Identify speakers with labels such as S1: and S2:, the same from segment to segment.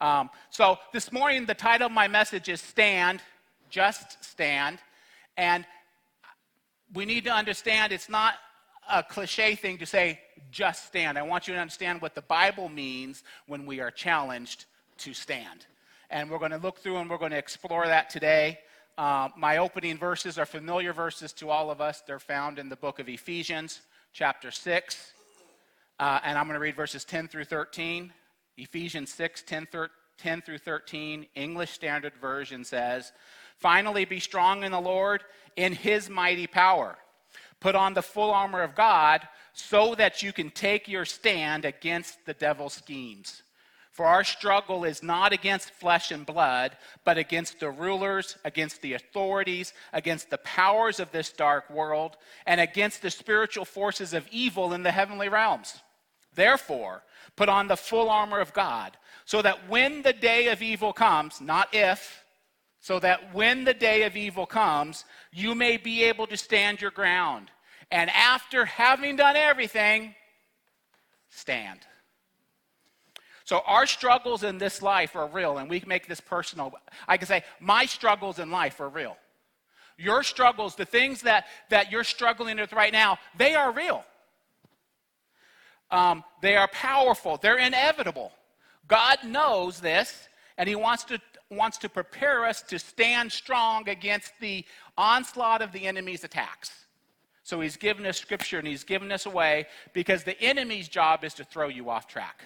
S1: Um, so this morning, the title of my message is Stand, Just Stand. And we need to understand it's not a cliche thing to say, just stand. I want you to understand what the Bible means when we are challenged to stand. And we're going to look through and we're going to explore that today. Uh, my opening verses are familiar verses to all of us. They're found in the book of Ephesians, chapter 6. Uh, and I'm going to read verses 10 through 13. Ephesians 6, 10, 10 through 13, English Standard Version says, Finally, be strong in the Lord, in his mighty power. Put on the full armor of God so that you can take your stand against the devil's schemes. For our struggle is not against flesh and blood, but against the rulers, against the authorities, against the powers of this dark world, and against the spiritual forces of evil in the heavenly realms. Therefore, put on the full armor of God, so that when the day of evil comes, not if, so that when the day of evil comes, you may be able to stand your ground. And after having done everything, stand. So, our struggles in this life are real, and we can make this personal. I can say, my struggles in life are real. Your struggles, the things that, that you're struggling with right now, they are real. Um, they are powerful, they're inevitable. God knows this, and He wants to wants to prepare us to stand strong against the onslaught of the enemy's attacks. So he's given us scripture and he's given us a way because the enemy's job is to throw you off track.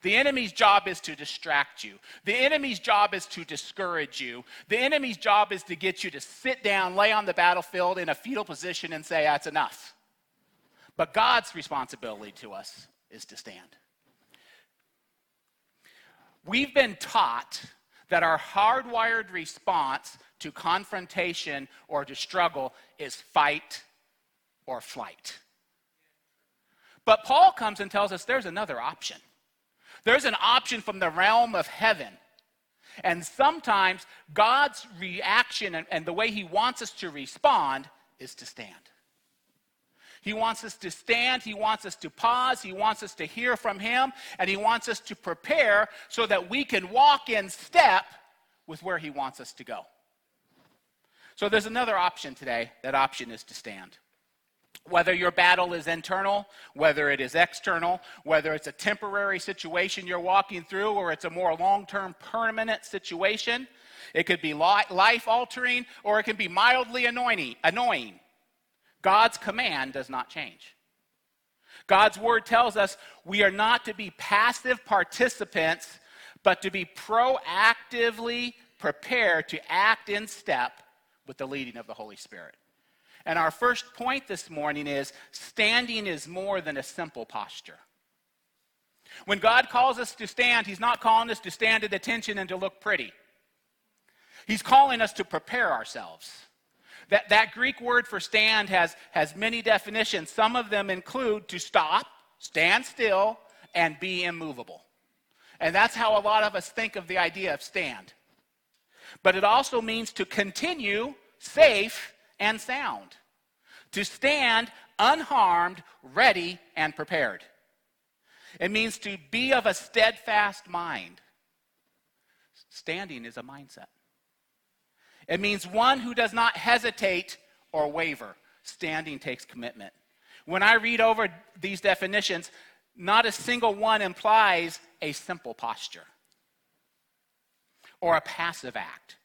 S1: The enemy's job is to distract you. The enemy's job is to discourage you. The enemy's job is to get you to sit down, lay on the battlefield in a fetal position, and say, That's enough. But God's responsibility to us is to stand. We've been taught that our hardwired response to confrontation or to struggle is fight or flight. But Paul comes and tells us there's another option. There's an option from the realm of heaven. And sometimes God's reaction and, and the way he wants us to respond is to stand. He wants us to stand, He wants us to pause, He wants us to hear from Him, and He wants us to prepare so that we can walk in step with where He wants us to go. So there's another option today. That option is to stand. Whether your battle is internal, whether it is external, whether it's a temporary situation you're walking through, or it's a more long term, permanent situation, it could be life altering or it can be mildly annoying. annoying. God's command does not change. God's word tells us we are not to be passive participants, but to be proactively prepared to act in step with the leading of the Holy Spirit. And our first point this morning is standing is more than a simple posture. When God calls us to stand, He's not calling us to stand at attention and to look pretty. He's calling us to prepare ourselves. That, that Greek word for stand has, has many definitions. Some of them include to stop, stand still, and be immovable. And that's how a lot of us think of the idea of stand. But it also means to continue safe and sound, to stand unharmed, ready, and prepared. It means to be of a steadfast mind. Standing is a mindset. It means one who does not hesitate or waver. Standing takes commitment. When I read over these definitions, not a single one implies a simple posture or a passive act.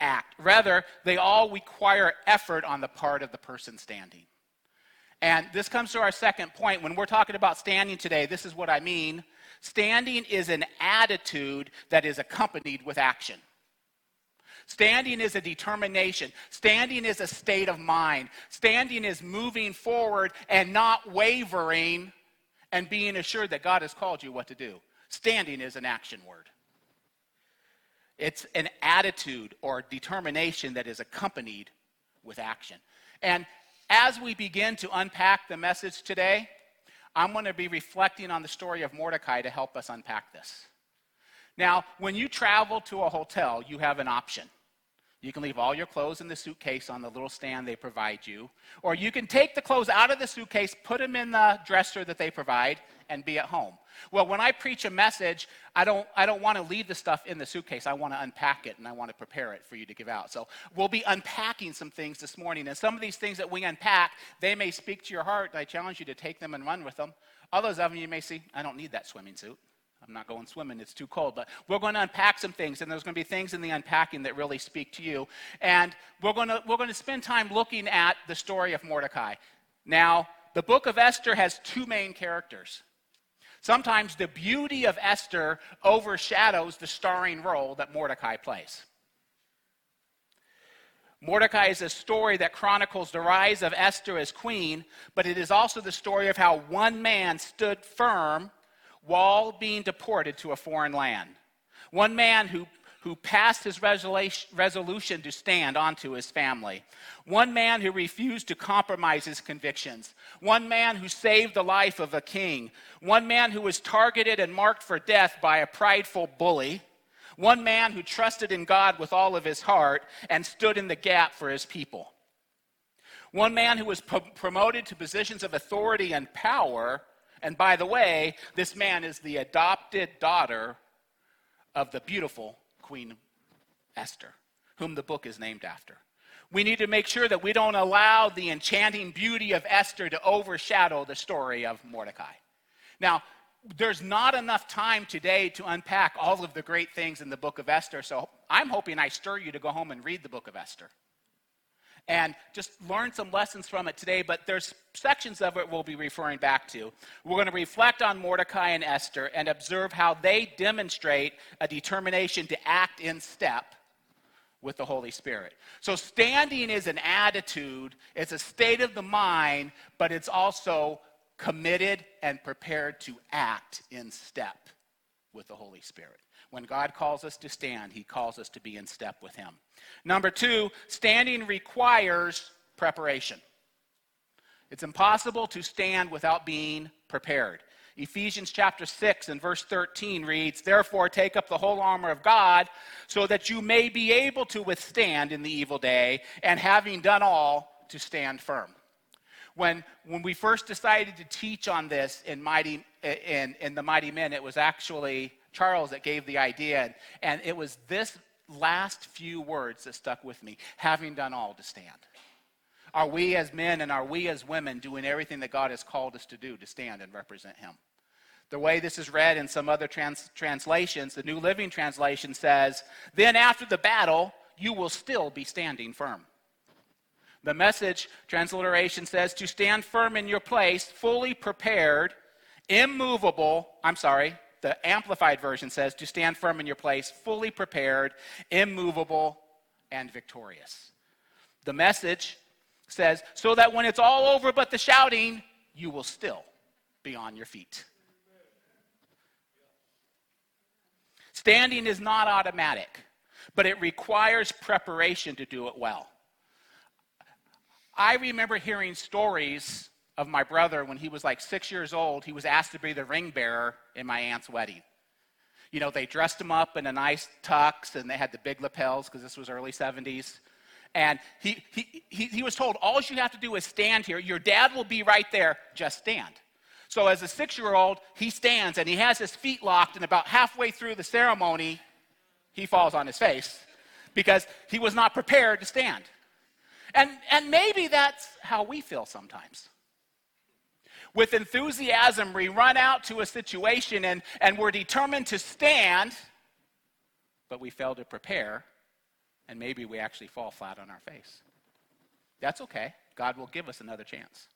S1: Act. Rather, they all require effort on the part of the person standing. And this comes to our second point. When we're talking about standing today, this is what I mean. Standing is an attitude that is accompanied with action. Standing is a determination. Standing is a state of mind. Standing is moving forward and not wavering and being assured that God has called you what to do. Standing is an action word. It's an attitude or determination that is accompanied with action. And as we begin to unpack the message today, I'm going to be reflecting on the story of Mordecai to help us unpack this. Now, when you travel to a hotel, you have an option. You can leave all your clothes in the suitcase on the little stand they provide you. Or you can take the clothes out of the suitcase, put them in the dresser that they provide, and be at home. Well, when I preach a message, I don't, I don't want to leave the stuff in the suitcase. I want to unpack it and I want to prepare it for you to give out. So we'll be unpacking some things this morning. And some of these things that we unpack, they may speak to your heart. I challenge you to take them and run with them. Others of them you may see, I don't need that swimming suit. I'm not going swimming, it's too cold. But we're going to unpack some things, and there's going to be things in the unpacking that really speak to you. And we're going to, we're going to spend time looking at the story of Mordecai. Now, the book of Esther has two main characters. Sometimes the beauty of Esther overshadows the starring role that Mordecai plays. Mordecai is a story that chronicles the rise of Esther as queen, but it is also the story of how one man stood firm while being deported to a foreign land. One man who, who passed his resolution to stand onto his family. One man who refused to compromise his convictions. One man who saved the life of a king. One man who was targeted and marked for death by a prideful bully. One man who trusted in God with all of his heart and stood in the gap for his people. One man who was pro- promoted to positions of authority and power and by the way, this man is the adopted daughter of the beautiful Queen Esther, whom the book is named after. We need to make sure that we don't allow the enchanting beauty of Esther to overshadow the story of Mordecai. Now, there's not enough time today to unpack all of the great things in the book of Esther, so I'm hoping I stir you to go home and read the book of Esther and just learn some lessons from it today, but there's sections of it we'll be referring back to. We're going to reflect on Mordecai and Esther and observe how they demonstrate a determination to act in step with the Holy Spirit. So, standing is an attitude, it's a state of the mind, but it's also committed and prepared to act in step with the Holy Spirit. When God calls us to stand, He calls us to be in step with Him. Number two, standing requires preparation. It's impossible to stand without being prepared. Ephesians chapter 6 and verse 13 reads, Therefore, take up the whole armor of God, so that you may be able to withstand in the evil day, and having done all, to stand firm. When, when we first decided to teach on this in, Mighty, in, in the Mighty Men, it was actually Charles that gave the idea. And, and it was this last few words that stuck with me having done all to stand. Are we as men and are we as women doing everything that God has called us to do to stand and represent Him? The way this is read in some other trans- translations, the New Living Translation says, Then after the battle, you will still be standing firm. The message transliteration says, To stand firm in your place, fully prepared, immovable, I'm sorry, the Amplified Version says, to stand firm in your place, fully prepared, immovable, and victorious. The message says, so that when it's all over but the shouting, you will still be on your feet. Standing is not automatic, but it requires preparation to do it well. I remember hearing stories of my brother when he was like six years old. He was asked to be the ring bearer in my aunt's wedding. You know, they dressed him up in a nice tux and they had the big lapels because this was early 70s. And he, he, he, he was told, all you have to do is stand here. Your dad will be right there. Just stand. So as a six year old, he stands and he has his feet locked, and about halfway through the ceremony, he falls on his face because he was not prepared to stand. And, and maybe that's how we feel sometimes. With enthusiasm, we run out to a situation and, and we're determined to stand, but we fail to prepare, and maybe we actually fall flat on our face. That's okay. God will give us another chance.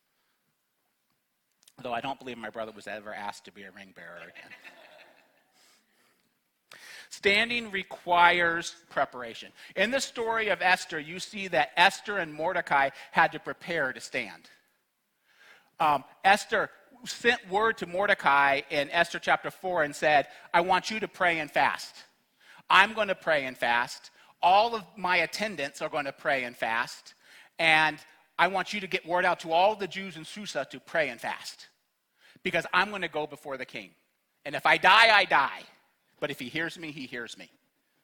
S1: Though I don't believe my brother was ever asked to be a ring bearer again. Standing requires preparation. In the story of Esther, you see that Esther and Mordecai had to prepare to stand. Um, Esther sent word to Mordecai in Esther chapter 4 and said, I want you to pray and fast. I'm going to pray and fast. All of my attendants are going to pray and fast. And I want you to get word out to all the Jews in Susa to pray and fast. Because I'm going to go before the king. And if I die, I die. But if he hears me, he hears me.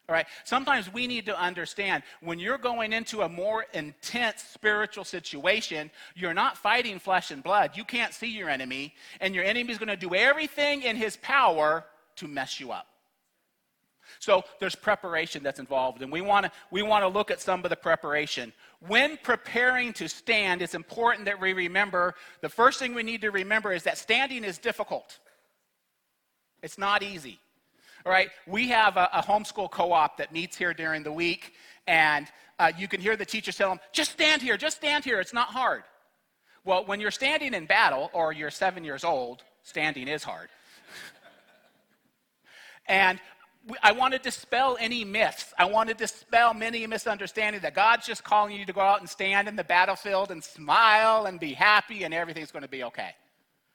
S1: All right. Sometimes we need to understand when you're going into a more intense spiritual situation, you're not fighting flesh and blood. You can't see your enemy, and your enemy is going to do everything in his power to mess you up. So there's preparation that's involved, and we want to we want to look at some of the preparation. When preparing to stand, it's important that we remember the first thing we need to remember is that standing is difficult. It's not easy. All right, we have a, a homeschool co op that meets here during the week, and uh, you can hear the teachers tell them, just stand here, just stand here, it's not hard. Well, when you're standing in battle or you're seven years old, standing is hard. and I want to dispel any myths. I want to dispel many misunderstandings that God's just calling you to go out and stand in the battlefield and smile and be happy and everything's going to be okay.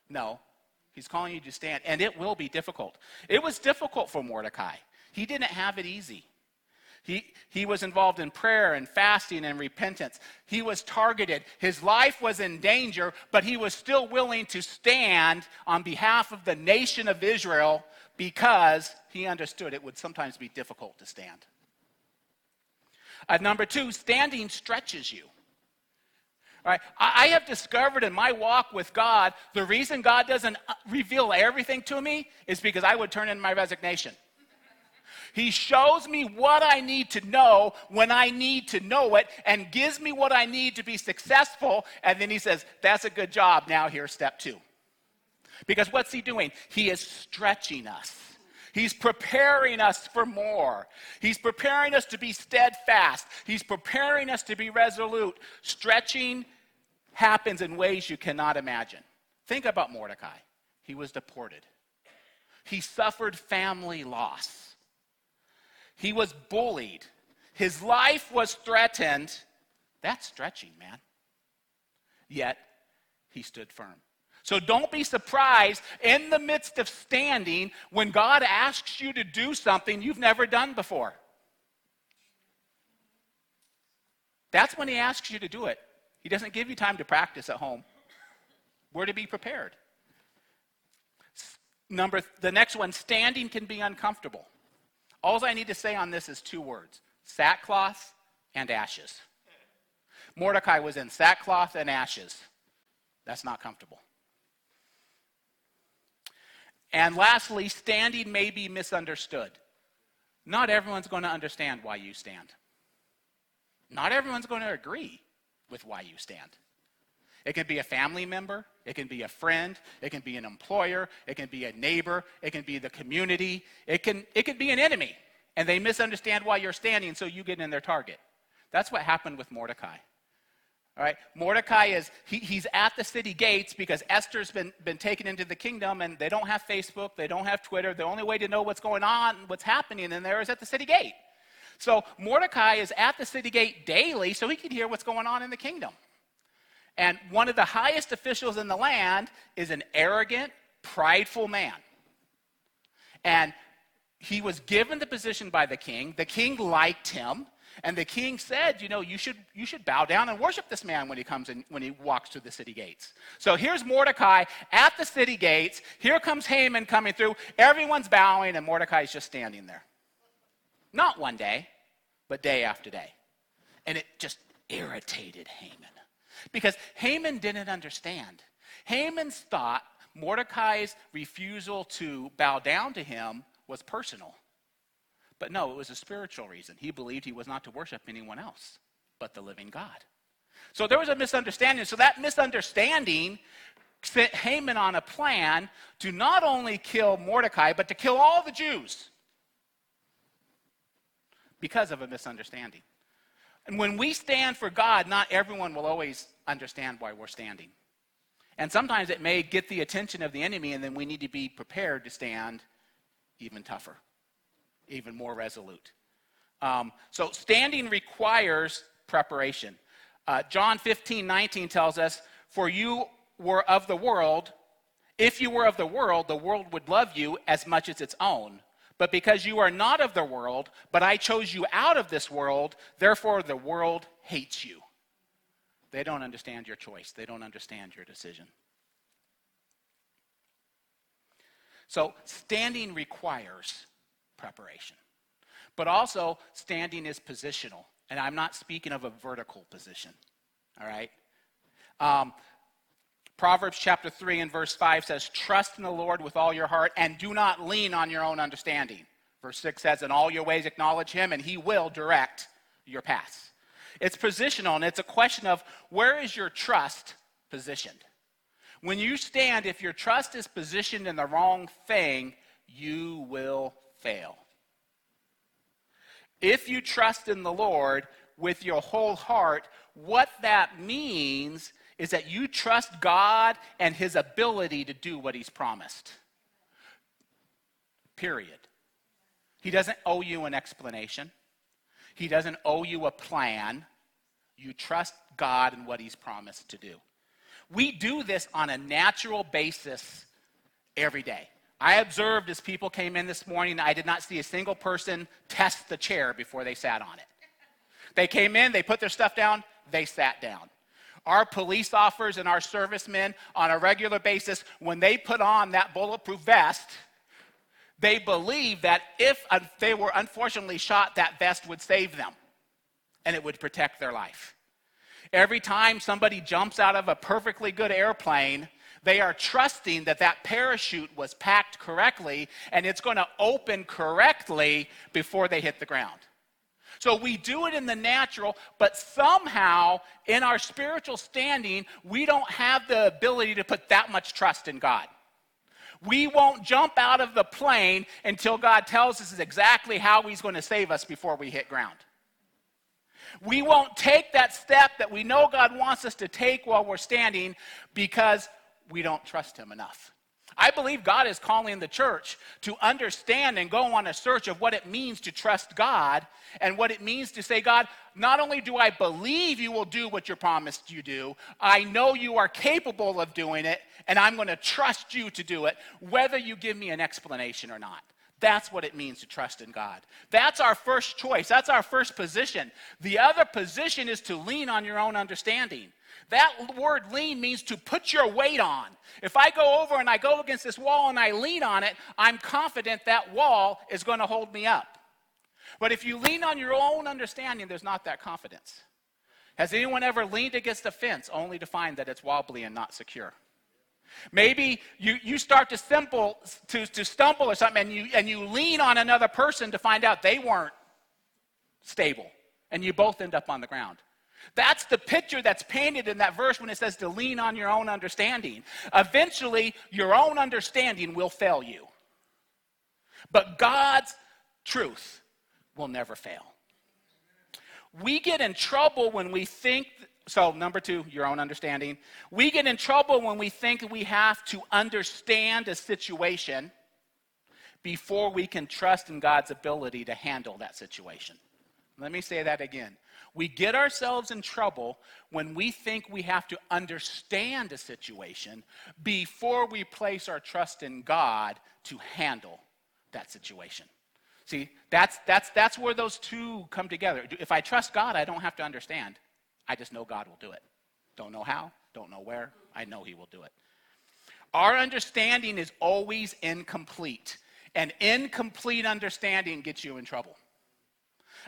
S1: No, He's calling you to stand, and it will be difficult. It was difficult for Mordecai. He didn't have it easy. He, he was involved in prayer and fasting and repentance. He was targeted. His life was in danger, but he was still willing to stand on behalf of the nation of Israel because he understood it would sometimes be difficult to stand. Uh, number two, standing stretches you. Right? I have discovered in my walk with God, the reason God doesn't uh, reveal everything to me is because I would turn in my resignation. He shows me what I need to know when I need to know it and gives me what I need to be successful. And then he says, That's a good job. Now here's step two. Because what's he doing? He is stretching us. He's preparing us for more. He's preparing us to be steadfast. He's preparing us to be resolute. Stretching happens in ways you cannot imagine. Think about Mordecai. He was deported, he suffered family loss, he was bullied, his life was threatened. That's stretching, man. Yet, he stood firm. So don't be surprised in the midst of standing when God asks you to do something you've never done before. That's when He asks you to do it. He doesn't give you time to practice at home. We're to be prepared. Number the next one, standing can be uncomfortable. All I need to say on this is two words sackcloth and ashes. Mordecai was in sackcloth and ashes. That's not comfortable. And lastly, standing may be misunderstood. Not everyone's going to understand why you stand. Not everyone's going to agree with why you stand. It can be a family member, it can be a friend, it can be an employer, it can be a neighbor, it can be the community, it can, it can be an enemy. And they misunderstand why you're standing, so you get in their target. That's what happened with Mordecai. All right, Mordecai is, he, he's at the city gates because Esther's been, been taken into the kingdom and they don't have Facebook, they don't have Twitter. The only way to know what's going on, what's happening in there is at the city gate. So Mordecai is at the city gate daily so he can hear what's going on in the kingdom. And one of the highest officials in the land is an arrogant, prideful man. And he was given the position by the king. The king liked him. And the king said, you know, you should, you should bow down and worship this man when he comes in, when he walks through the city gates. So here's Mordecai at the city gates. Here comes Haman coming through. Everyone's bowing, and Mordecai's just standing there. Not one day, but day after day. And it just irritated Haman. Because Haman didn't understand. Haman's thought Mordecai's refusal to bow down to him was personal. But no, it was a spiritual reason. He believed he was not to worship anyone else but the living God. So there was a misunderstanding. So that misunderstanding sent Haman on a plan to not only kill Mordecai, but to kill all the Jews because of a misunderstanding. And when we stand for God, not everyone will always understand why we're standing. And sometimes it may get the attention of the enemy, and then we need to be prepared to stand even tougher even more resolute. Um, so standing requires preparation. Uh, John 15, 19 tells us, For you were of the world. If you were of the world, the world would love you as much as its own. But because you are not of the world, but I chose you out of this world, therefore the world hates you. They don't understand your choice, they don't understand your decision. So, standing requires preparation. But also, standing is positional. And I'm not speaking of a vertical position. All right? Um, Proverbs chapter 3 and verse 5 says, Trust in the Lord with all your heart and do not lean on your own understanding. Verse 6 says, In all your ways acknowledge him and he will direct your paths. It's positional and it's a question of where is your trust positioned? When you stand, if your trust is positioned in the wrong thing, you will fail. If you trust in the Lord with your whole heart, what that means is that you trust God and His ability to do what He's promised. Period. He doesn't owe you an explanation, He doesn't owe you a plan. You trust God and what He's promised to do. We do this on a natural basis every day. I observed as people came in this morning, I did not see a single person test the chair before they sat on it. They came in, they put their stuff down, they sat down. Our police officers and our servicemen on a regular basis, when they put on that bulletproof vest, they believe that if they were unfortunately shot, that vest would save them and it would protect their life. Every time somebody jumps out of a perfectly good airplane, they are trusting that that parachute was packed correctly and it's going to open correctly before they hit the ground. So we do it in the natural, but somehow in our spiritual standing, we don't have the ability to put that much trust in God. We won't jump out of the plane until God tells us exactly how He's going to save us before we hit ground. We won't take that step that we know God wants us to take while we're standing because we don't trust Him enough. I believe God is calling the church to understand and go on a search of what it means to trust God and what it means to say, God, not only do I believe you will do what you promised you do, I know you are capable of doing it, and I'm going to trust you to do it, whether you give me an explanation or not. That's what it means to trust in God. That's our first choice. That's our first position. The other position is to lean on your own understanding. That word lean means to put your weight on. If I go over and I go against this wall and I lean on it, I'm confident that wall is going to hold me up. But if you lean on your own understanding, there's not that confidence. Has anyone ever leaned against a fence only to find that it's wobbly and not secure? Maybe you, you start to, simple, to, to stumble or something and you, and you lean on another person to find out they weren't stable and you both end up on the ground. That's the picture that's painted in that verse when it says to lean on your own understanding. Eventually, your own understanding will fail you. But God's truth will never fail. We get in trouble when we think so, number two, your own understanding. We get in trouble when we think we have to understand a situation before we can trust in God's ability to handle that situation. Let me say that again. We get ourselves in trouble when we think we have to understand a situation before we place our trust in God to handle that situation. See, that's, that's, that's where those two come together. If I trust God, I don't have to understand. I just know God will do it. Don't know how, don't know where. I know He will do it. Our understanding is always incomplete, and incomplete understanding gets you in trouble.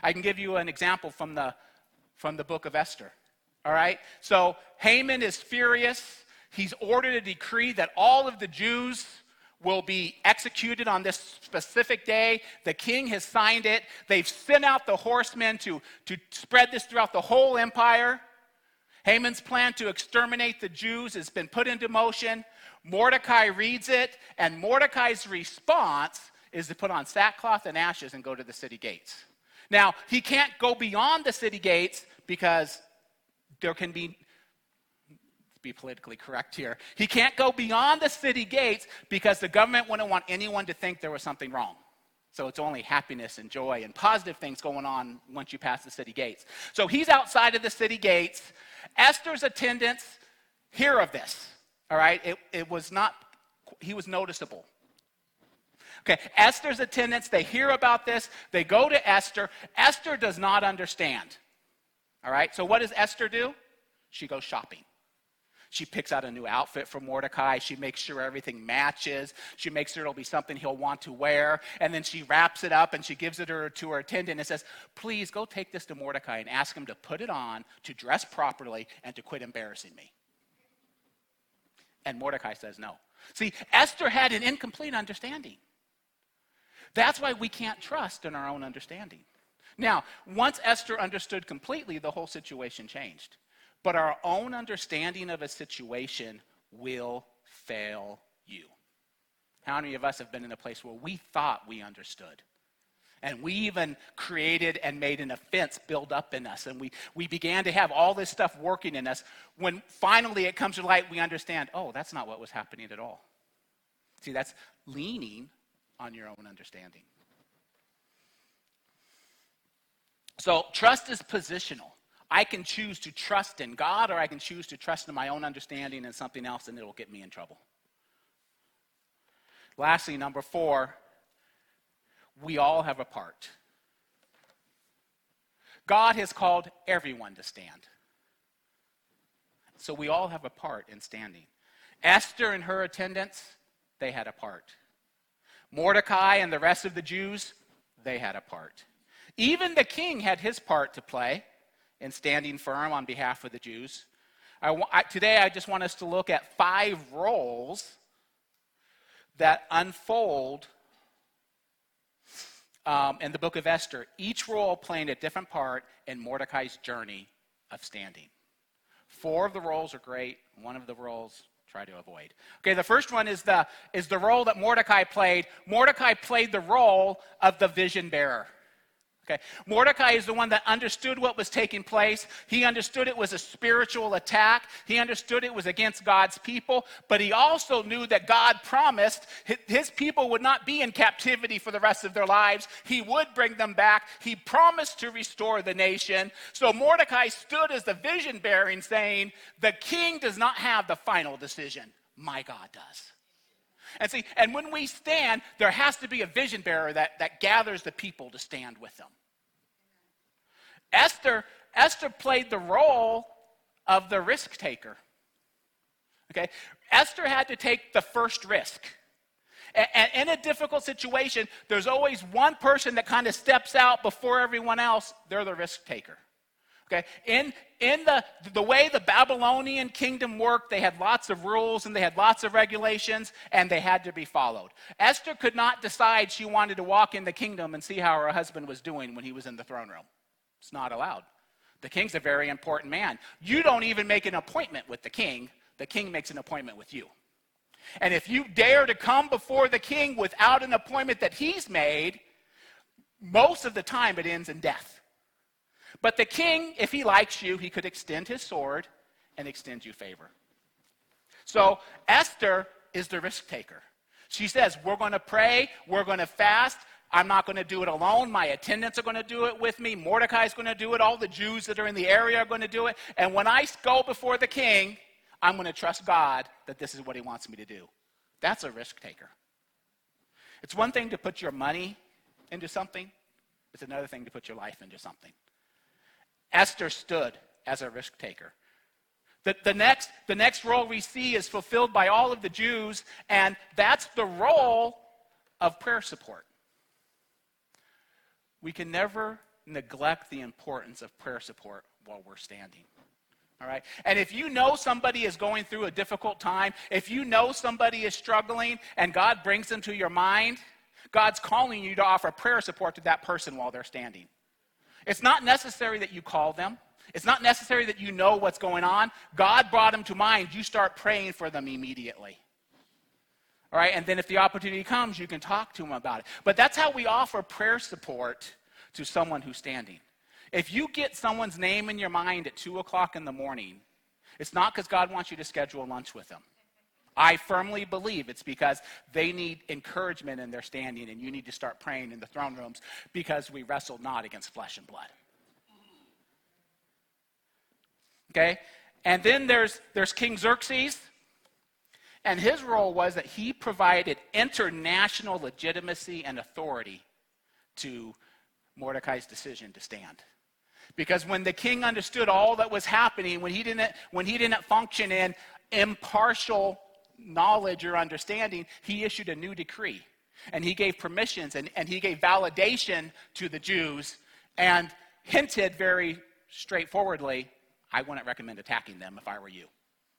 S1: I can give you an example from the, from the book of Esther. All right? So Haman is furious. He's ordered a decree that all of the Jews will be executed on this specific day. The king has signed it. They've sent out the horsemen to, to spread this throughout the whole empire. Haman's plan to exterminate the Jews has been put into motion. Mordecai reads it, and Mordecai's response is to put on sackcloth and ashes and go to the city gates. Now, he can't go beyond the city gates because there can be be politically correct here. He can't go beyond the city gates because the government wouldn't want anyone to think there was something wrong. So it's only happiness and joy and positive things going on once you pass the city gates. So he's outside of the city gates. Esther's attendants hear of this. All right? It, it was not, he was noticeable. Okay, Esther's attendants, they hear about this. They go to Esther. Esther does not understand. All right, so what does Esther do? She goes shopping. She picks out a new outfit for Mordecai. She makes sure everything matches. She makes sure it'll be something he'll want to wear. And then she wraps it up and she gives it to her attendant and says, Please go take this to Mordecai and ask him to put it on, to dress properly, and to quit embarrassing me. And Mordecai says no. See, Esther had an incomplete understanding. That's why we can't trust in our own understanding. Now, once Esther understood completely, the whole situation changed. But our own understanding of a situation will fail you. How many of us have been in a place where we thought we understood? And we even created and made an offense build up in us. And we, we began to have all this stuff working in us. When finally it comes to light, we understand oh, that's not what was happening at all. See, that's leaning on your own understanding. So, trust is positional. I can choose to trust in God or I can choose to trust in my own understanding and something else and it'll get me in trouble. Lastly, number four, we all have a part. God has called everyone to stand. So we all have a part in standing. Esther and her attendants, they had a part. Mordecai and the rest of the Jews, they had a part. Even the king had his part to play in standing firm on behalf of the Jews. I, I, today, I just want us to look at five roles that unfold um, in the book of Esther, each role playing a different part in Mordecai's journey of standing. Four of the roles are great, one of the roles try to avoid. Okay, the first one is the, is the role that Mordecai played. Mordecai played the role of the vision bearer. Okay. Mordecai is the one that understood what was taking place. He understood it was a spiritual attack. He understood it was against God's people, but he also knew that God promised his people would not be in captivity for the rest of their lives. He would bring them back. He promised to restore the nation. So Mordecai stood as the vision bearing, saying, The king does not have the final decision. My God does. And see, and when we stand, there has to be a vision bearer that, that gathers the people to stand with them. Esther, Esther played the role of the risk taker. Okay? Esther had to take the first risk. And in a difficult situation, there's always one person that kind of steps out before everyone else. They're the risk taker. Okay? In, in the, the way the Babylonian kingdom worked, they had lots of rules and they had lots of regulations and they had to be followed. Esther could not decide she wanted to walk in the kingdom and see how her husband was doing when he was in the throne room. It's not allowed. The king's a very important man. You don't even make an appointment with the king, the king makes an appointment with you. And if you dare to come before the king without an appointment that he's made, most of the time it ends in death. But the king, if he likes you, he could extend his sword and extend you favor. So Esther is the risk taker. She says, We're going to pray, we're going to fast. I'm not going to do it alone. My attendants are going to do it with me. Mordecai is going to do it. All the Jews that are in the area are going to do it. And when I go before the king, I'm going to trust God that this is what he wants me to do. That's a risk taker. It's one thing to put your money into something, it's another thing to put your life into something. Esther stood as a risk taker. The, the, next, the next role we see is fulfilled by all of the Jews, and that's the role of prayer support. We can never neglect the importance of prayer support while we're standing. All right? And if you know somebody is going through a difficult time, if you know somebody is struggling and God brings them to your mind, God's calling you to offer prayer support to that person while they're standing. It's not necessary that you call them. It's not necessary that you know what's going on. God brought them to mind. You start praying for them immediately. All right, and then if the opportunity comes, you can talk to them about it. But that's how we offer prayer support to someone who's standing. If you get someone's name in your mind at 2 o'clock in the morning, it's not because God wants you to schedule lunch with them. I firmly believe it's because they need encouragement in their standing, and you need to start praying in the throne rooms because we wrestle not against flesh and blood. Okay? And then there's, there's King Xerxes, and his role was that he provided international legitimacy and authority to Mordecai's decision to stand. Because when the king understood all that was happening, when he didn't, when he didn't function in impartial knowledge or understanding, he issued a new decree. And he gave permissions and, and he gave validation to the Jews and hinted very straightforwardly I wouldn't recommend attacking them if I were you.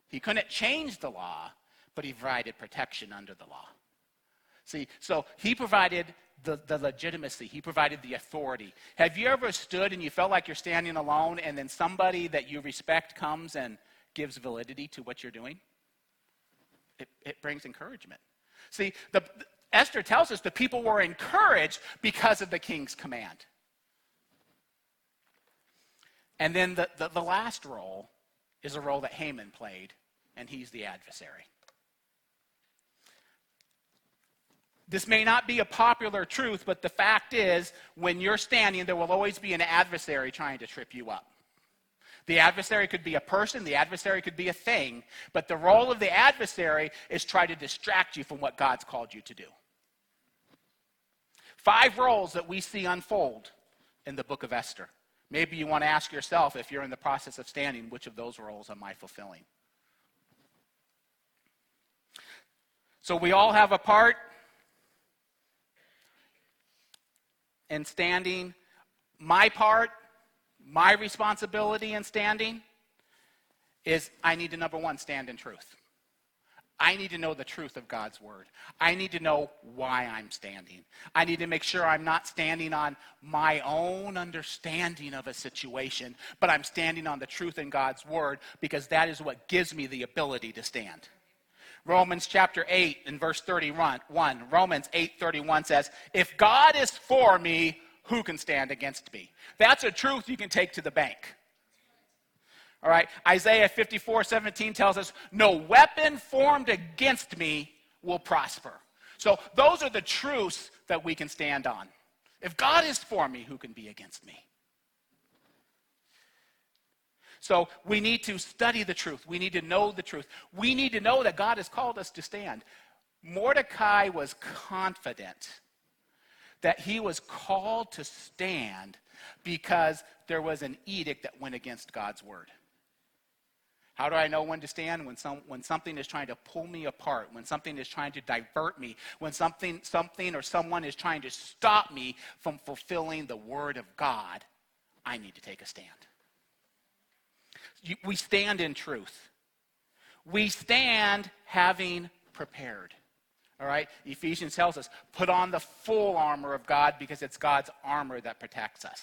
S1: He couldn't change the law, but he provided protection under the law. See, so he provided the, the legitimacy, he provided the authority. Have you ever stood and you felt like you're standing alone, and then somebody that you respect comes and gives validity to what you're doing? It, it brings encouragement. See, the, Esther tells us the people were encouraged because of the king's command. And then the, the, the last role is a role that Haman played, and he's the adversary. This may not be a popular truth, but the fact is, when you're standing, there will always be an adversary trying to trip you up. The adversary could be a person, the adversary could be a thing, but the role of the adversary is try to distract you from what God's called you to do. Five roles that we see unfold in the book of Esther. Maybe you want to ask yourself, if you're in the process of standing, which of those roles am I fulfilling? So we all have a part in standing. My part, my responsibility in standing is I need to, number one, stand in truth. I need to know the truth of God's word. I need to know why I'm standing. I need to make sure I'm not standing on my own understanding of a situation, but I'm standing on the truth in God's word because that is what gives me the ability to stand. Romans chapter 8 and verse 31, Romans 8:31 says, "If God is for me, who can stand against me?" That's a truth you can take to the bank. All right, Isaiah 54 17 tells us, No weapon formed against me will prosper. So those are the truths that we can stand on. If God is for me, who can be against me? So we need to study the truth. We need to know the truth. We need to know that God has called us to stand. Mordecai was confident that he was called to stand because there was an edict that went against God's word. How do I know when to stand? When, some, when something is trying to pull me apart, when something is trying to divert me, when something, something or someone is trying to stop me from fulfilling the word of God, I need to take a stand. We stand in truth. We stand having prepared. All right? Ephesians tells us put on the full armor of God because it's God's armor that protects us.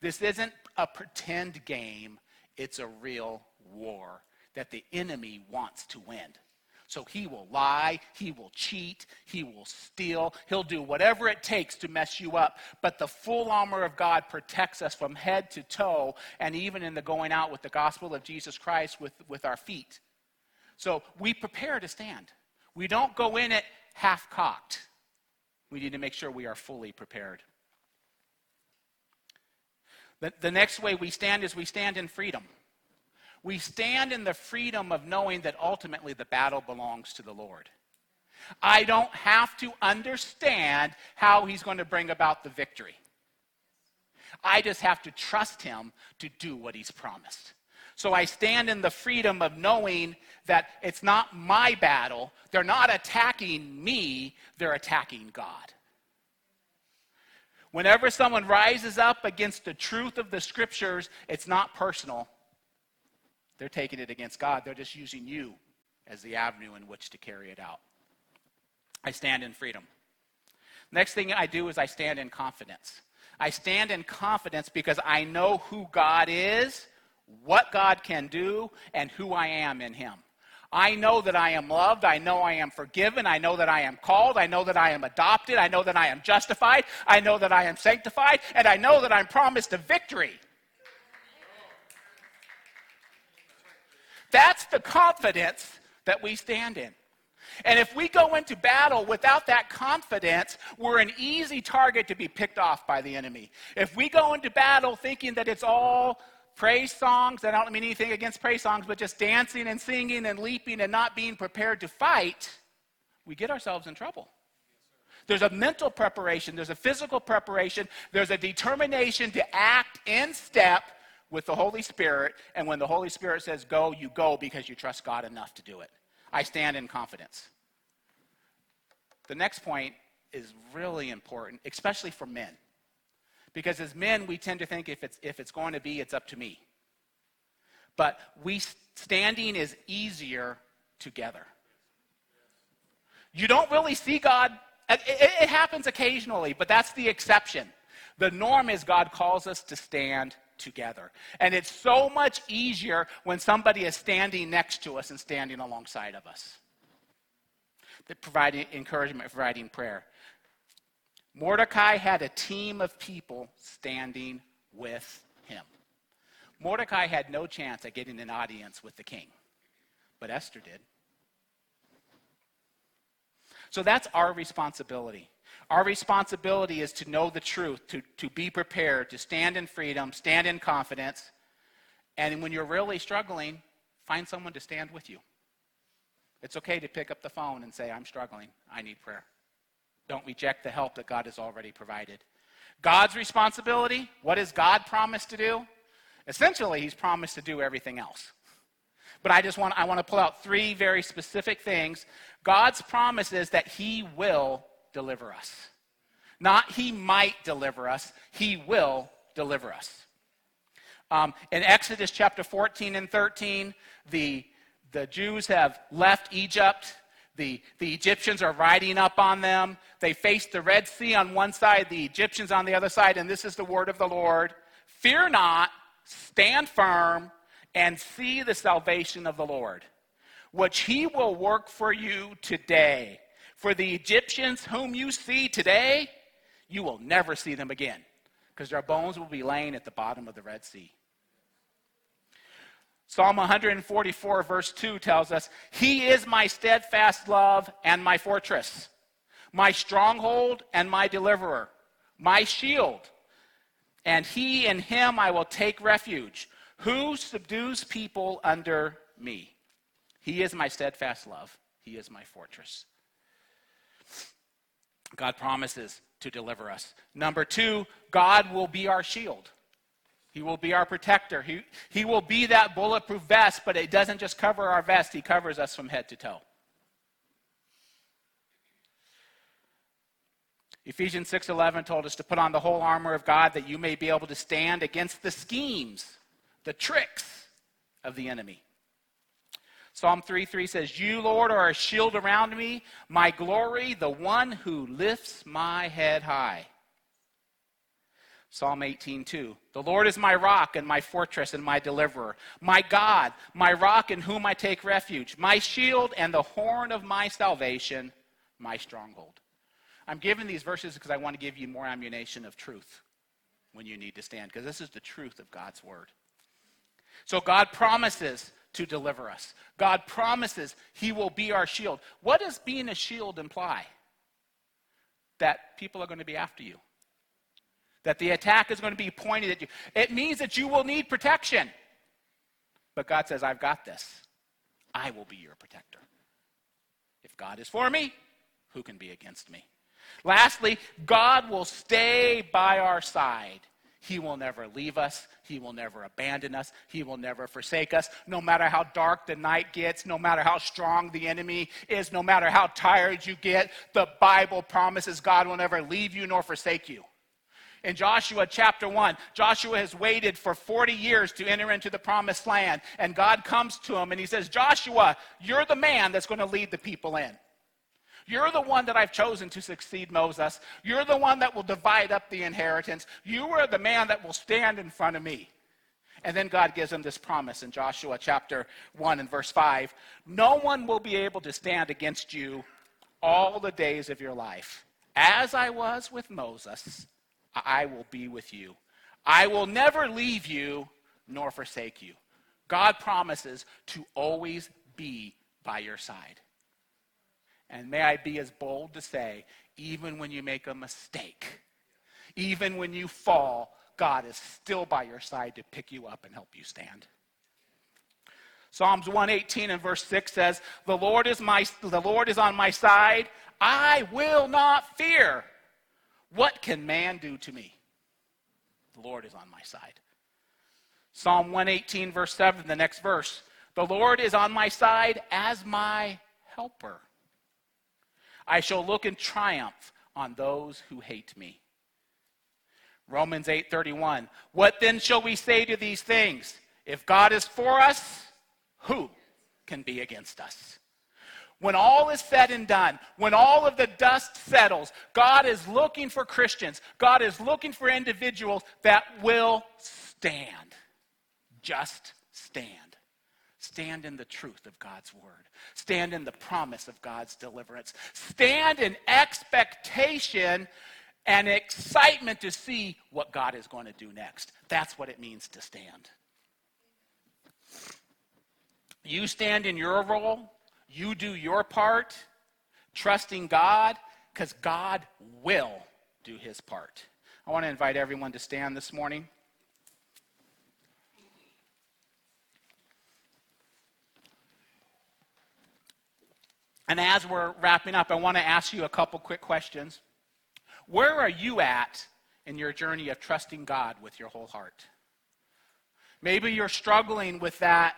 S1: This isn't a pretend game, it's a real war that the enemy wants to win. So he will lie, he will cheat, he will steal, he'll do whatever it takes to mess you up. But the full armor of God protects us from head to toe, and even in the going out with the gospel of Jesus Christ with, with our feet. So we prepare to stand. We don't go in it half cocked. We need to make sure we are fully prepared. The, the next way we stand is we stand in freedom we stand in the freedom of knowing that ultimately the battle belongs to the Lord. I don't have to understand how he's going to bring about the victory. I just have to trust him to do what he's promised. So I stand in the freedom of knowing that it's not my battle. They're not attacking me, they're attacking God. Whenever someone rises up against the truth of the scriptures, it's not personal, they're taking it against God. They're just using you as the avenue in which to carry it out. I stand in freedom. Next thing I do is I stand in confidence. I stand in confidence because I know who God is, what God can do, and who I am in Him. I know that I am loved. I know I am forgiven. I know that I am called. I know that I am adopted. I know that I am justified. I know that I am sanctified. And I know that I'm promised a victory. That's the confidence that we stand in. And if we go into battle without that confidence, we're an easy target to be picked off by the enemy. If we go into battle thinking that it's all praise songs, I don't mean anything against praise songs, but just dancing and singing and leaping and not being prepared to fight, we get ourselves in trouble. There's a mental preparation, there's a physical preparation, there's a determination to act in step with the Holy Spirit, and when the Holy Spirit says go, you go because you trust God enough to do it. I stand in confidence. The next point is really important, especially for men. Because as men, we tend to think if it's, if it's going to be, it's up to me. But we standing is easier together. You don't really see God. It, it, happens occasionally, but that's the exception. The norm is God calls us to stand together. And it's so much easier when somebody is standing next to us and standing alongside of us. That providing encouragement, providing prayer. Mordecai had a team of people standing with him. Mordecai had no chance at getting an audience with the king, but Esther did. So that's our responsibility. Our responsibility is to know the truth, to, to be prepared, to stand in freedom, stand in confidence. And when you're really struggling, find someone to stand with you. It's okay to pick up the phone and say, I'm struggling. I need prayer. Don't reject the help that God has already provided. God's responsibility, what has God promised to do? Essentially, He's promised to do everything else. But I just want, I want to pull out three very specific things. God's promise is that He will deliver us. Not He might deliver us, He will deliver us. Um, in Exodus chapter 14 and 13, the, the Jews have left Egypt the, the Egyptians are riding up on them. They face the Red Sea on one side, the Egyptians on the other side, and this is the word of the Lord Fear not, stand firm, and see the salvation of the Lord, which he will work for you today. For the Egyptians whom you see today, you will never see them again, because their bones will be laying at the bottom of the Red Sea. Psalm 144, verse 2 tells us, He is my steadfast love and my fortress, my stronghold and my deliverer, my shield. And he in him I will take refuge, who subdues people under me. He is my steadfast love, He is my fortress. God promises to deliver us. Number two, God will be our shield. He will be our protector. He, he will be that bulletproof vest, but it doesn't just cover our vest, He covers us from head to toe. Ephesians 6:11 told us to put on the whole armor of God that you may be able to stand against the schemes, the tricks of the enemy. Psalm 3:3 says, "You, Lord, are a shield around me, my glory, the one who lifts my head high." Psalm 18:2. The Lord is my rock and my fortress and my deliverer, my God, my rock in whom I take refuge, my shield and the horn of my salvation, my stronghold. I'm giving these verses because I want to give you more ammunition of truth when you need to stand, because this is the truth of God's word. So God promises to deliver us. God promises he will be our shield. What does being a shield imply? That people are going to be after you that the attack is going to be pointed at you. It means that you will need protection. But God says, I've got this. I will be your protector. If God is for me, who can be against me? Lastly, God will stay by our side. He will never leave us. He will never abandon us. He will never forsake us. No matter how dark the night gets, no matter how strong the enemy is, no matter how tired you get, the Bible promises God will never leave you nor forsake you in Joshua chapter 1. Joshua has waited for 40 years to enter into the promised land. And God comes to him and he says, Joshua, you're the man that's going to lead the people in. You're the one that I've chosen to succeed Moses. You're the one that will divide up the inheritance. You are the man that will stand in front of me. And then God gives him this promise in Joshua chapter 1 and verse 5 No one will be able to stand against you all the days of your life. As I was with Moses, I will be with you. I will never leave you nor forsake you. God promises to always be by your side. And may I be as bold to say, even when you make a mistake, even when you fall, God is still by your side to pick you up and help you stand. Psalms 118 and verse 6 says, "The Lord is my the Lord is on my side, I will not fear. What can man do to me? The Lord is on my side. Psalm 118, verse 7, the next verse. The Lord is on my side as my helper. I shall look in triumph on those who hate me. Romans 8:31. What then shall we say to these things? If God is for us, who can be against us? When all is said and done, when all of the dust settles, God is looking for Christians. God is looking for individuals that will stand. Just stand. Stand in the truth of God's word. Stand in the promise of God's deliverance. Stand in expectation and excitement to see what God is going to do next. That's what it means to stand. You stand in your role, you do your part, trusting God, because God will do his part. I want to invite everyone to stand this morning. And as we're wrapping up, I want to ask you a couple quick questions. Where are you at in your journey of trusting God with your whole heart? Maybe you're struggling with that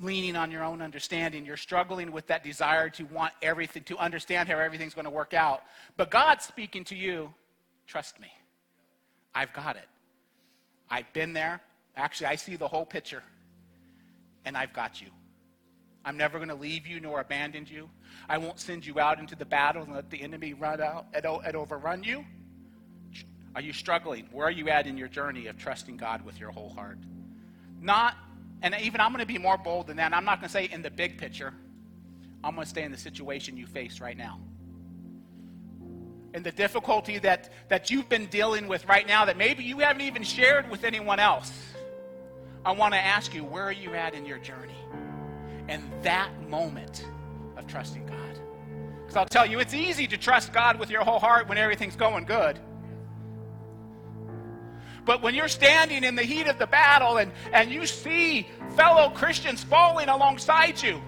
S1: leaning on your own understanding. You're struggling with that desire to want everything, to understand how everything's going to work out. But God's speaking to you, trust me. I've got it. I've been there. Actually, I see the whole picture, and I've got you. I'm never going to leave you nor abandon you. I won't send you out into the battle and let the enemy run out and, and overrun you. Are you struggling? Where are you at in your journey of trusting God with your whole heart? Not, and even I'm going to be more bold than that. I'm not going to say in the big picture. I'm going to stay in the situation you face right now. In the difficulty that, that you've been dealing with right now that maybe you haven't even shared with anyone else. I want to ask you, where are you at in your journey? And that moment of trusting God. Because I'll tell you, it's easy to trust God with your whole heart when everything's going good. But when you're standing in the heat of the battle and, and you see fellow Christians falling alongside you,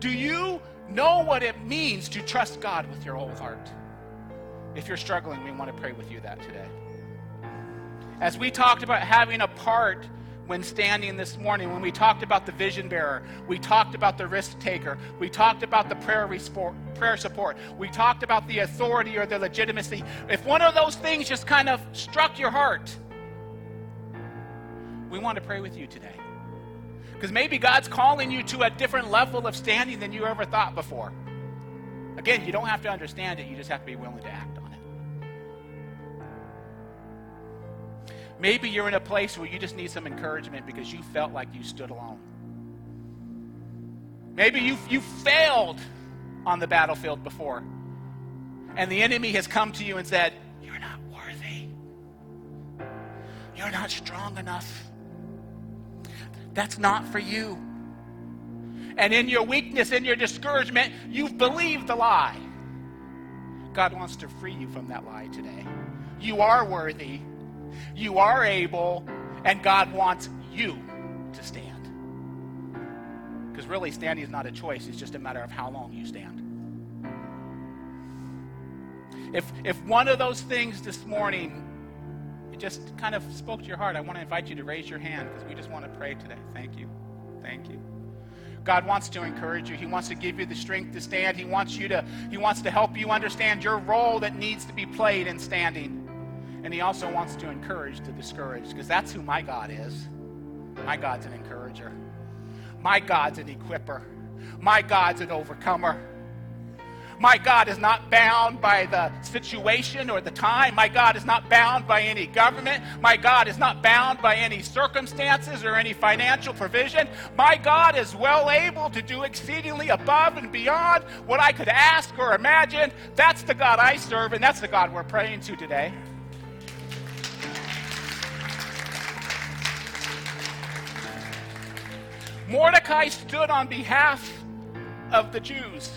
S1: do you know what it means to trust God with your whole heart? If you're struggling, we want to pray with you that today. As we talked about having a part when standing this morning, when we talked about the vision bearer, we talked about the risk taker, we talked about the prayer, prayer support, we talked about the authority or the legitimacy. If one of those things just kind of struck your heart, we want to pray with you today. Because maybe God's calling you to a different level of standing than you ever thought before. Again, you don't have to understand it, you just have to be willing to act. Maybe you're in a place where you just need some encouragement because you felt like you stood alone. Maybe you, you failed on the battlefield before, and the enemy has come to you and said, You're not worthy. You're not strong enough. That's not for you. And in your weakness, in your discouragement, you've believed the lie. God wants to free you from that lie today. You are worthy. You are able, and God wants you to stand. Because really, standing is not a choice, it's just a matter of how long you stand. If, if one of those things this morning it just kind of spoke to your heart, I want to invite you to raise your hand because we just want to pray today. Thank you. Thank you. God wants to encourage you. He wants to give you the strength to stand. He wants you to he wants to help you understand your role that needs to be played in standing. And he also wants to encourage the discouraged because that's who my God is. My God's an encourager. My God's an equiper. My God's an overcomer. My God is not bound by the situation or the time. My God is not bound by any government. My God is not bound by any circumstances or any financial provision. My God is well able to do exceedingly above and beyond what I could ask or imagine. That's the God I serve, and that's the God we're praying to today. Mordecai stood on behalf of the Jews.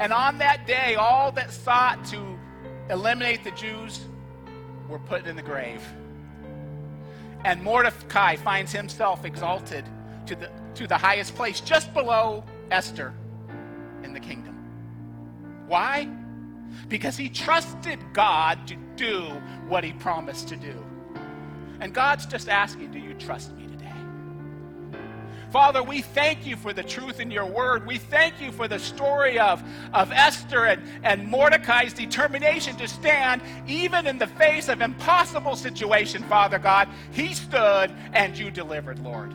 S1: And on that day, all that sought to eliminate the Jews were put in the grave. And Mordecai finds himself exalted to the, to the highest place, just below Esther in the kingdom. Why? Because he trusted God to do what he promised to do. And God's just asking, do you trust me? Father, we thank you for the truth in your word. We thank you for the story of, of Esther and, and Mordecai's determination to stand even in the face of impossible situation, Father God. He stood and you delivered, Lord.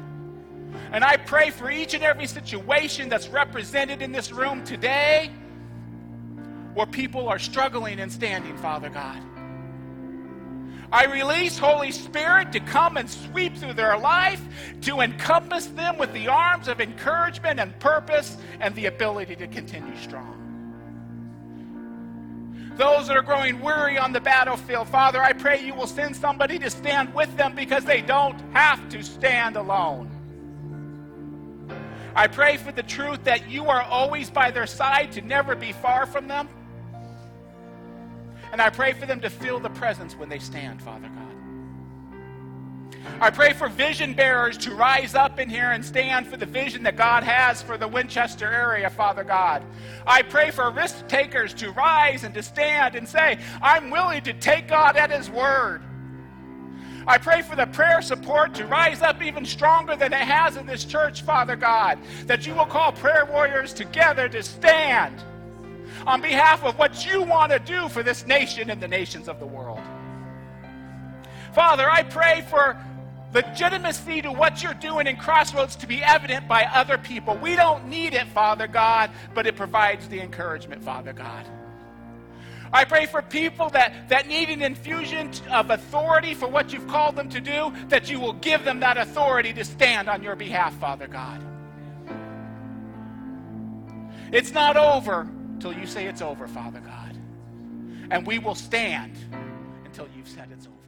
S1: And I pray for each and every situation that's represented in this room today where people are struggling and standing, Father God. I release Holy Spirit to come and sweep through their life, to encompass them with the arms of encouragement and purpose and the ability to continue strong. Those that are growing weary on the battlefield, Father, I pray you will send somebody to stand with them because they don't have to stand alone. I pray for the truth that you are always by their side to never be far from them. And I pray for them to feel the presence when they stand, Father God. I pray for vision bearers to rise up in here and stand for the vision that God has for the Winchester area, Father God. I pray for risk takers to rise and to stand and say, I'm willing to take God at His word. I pray for the prayer support to rise up even stronger than it has in this church, Father God, that you will call prayer warriors together to stand on behalf of what you want to do for this nation and the nations of the world. Father, I pray for legitimacy to what you're doing in Crossroads to be evident by other people. We don't need it, Father God, but it provides the encouragement, Father God. I pray for people that, that need an infusion of authority for what you've called them to do, that you will give them that authority to stand on your behalf, Father God. It's not over till you say it's over, Father God. And we will stand until you've said it's over.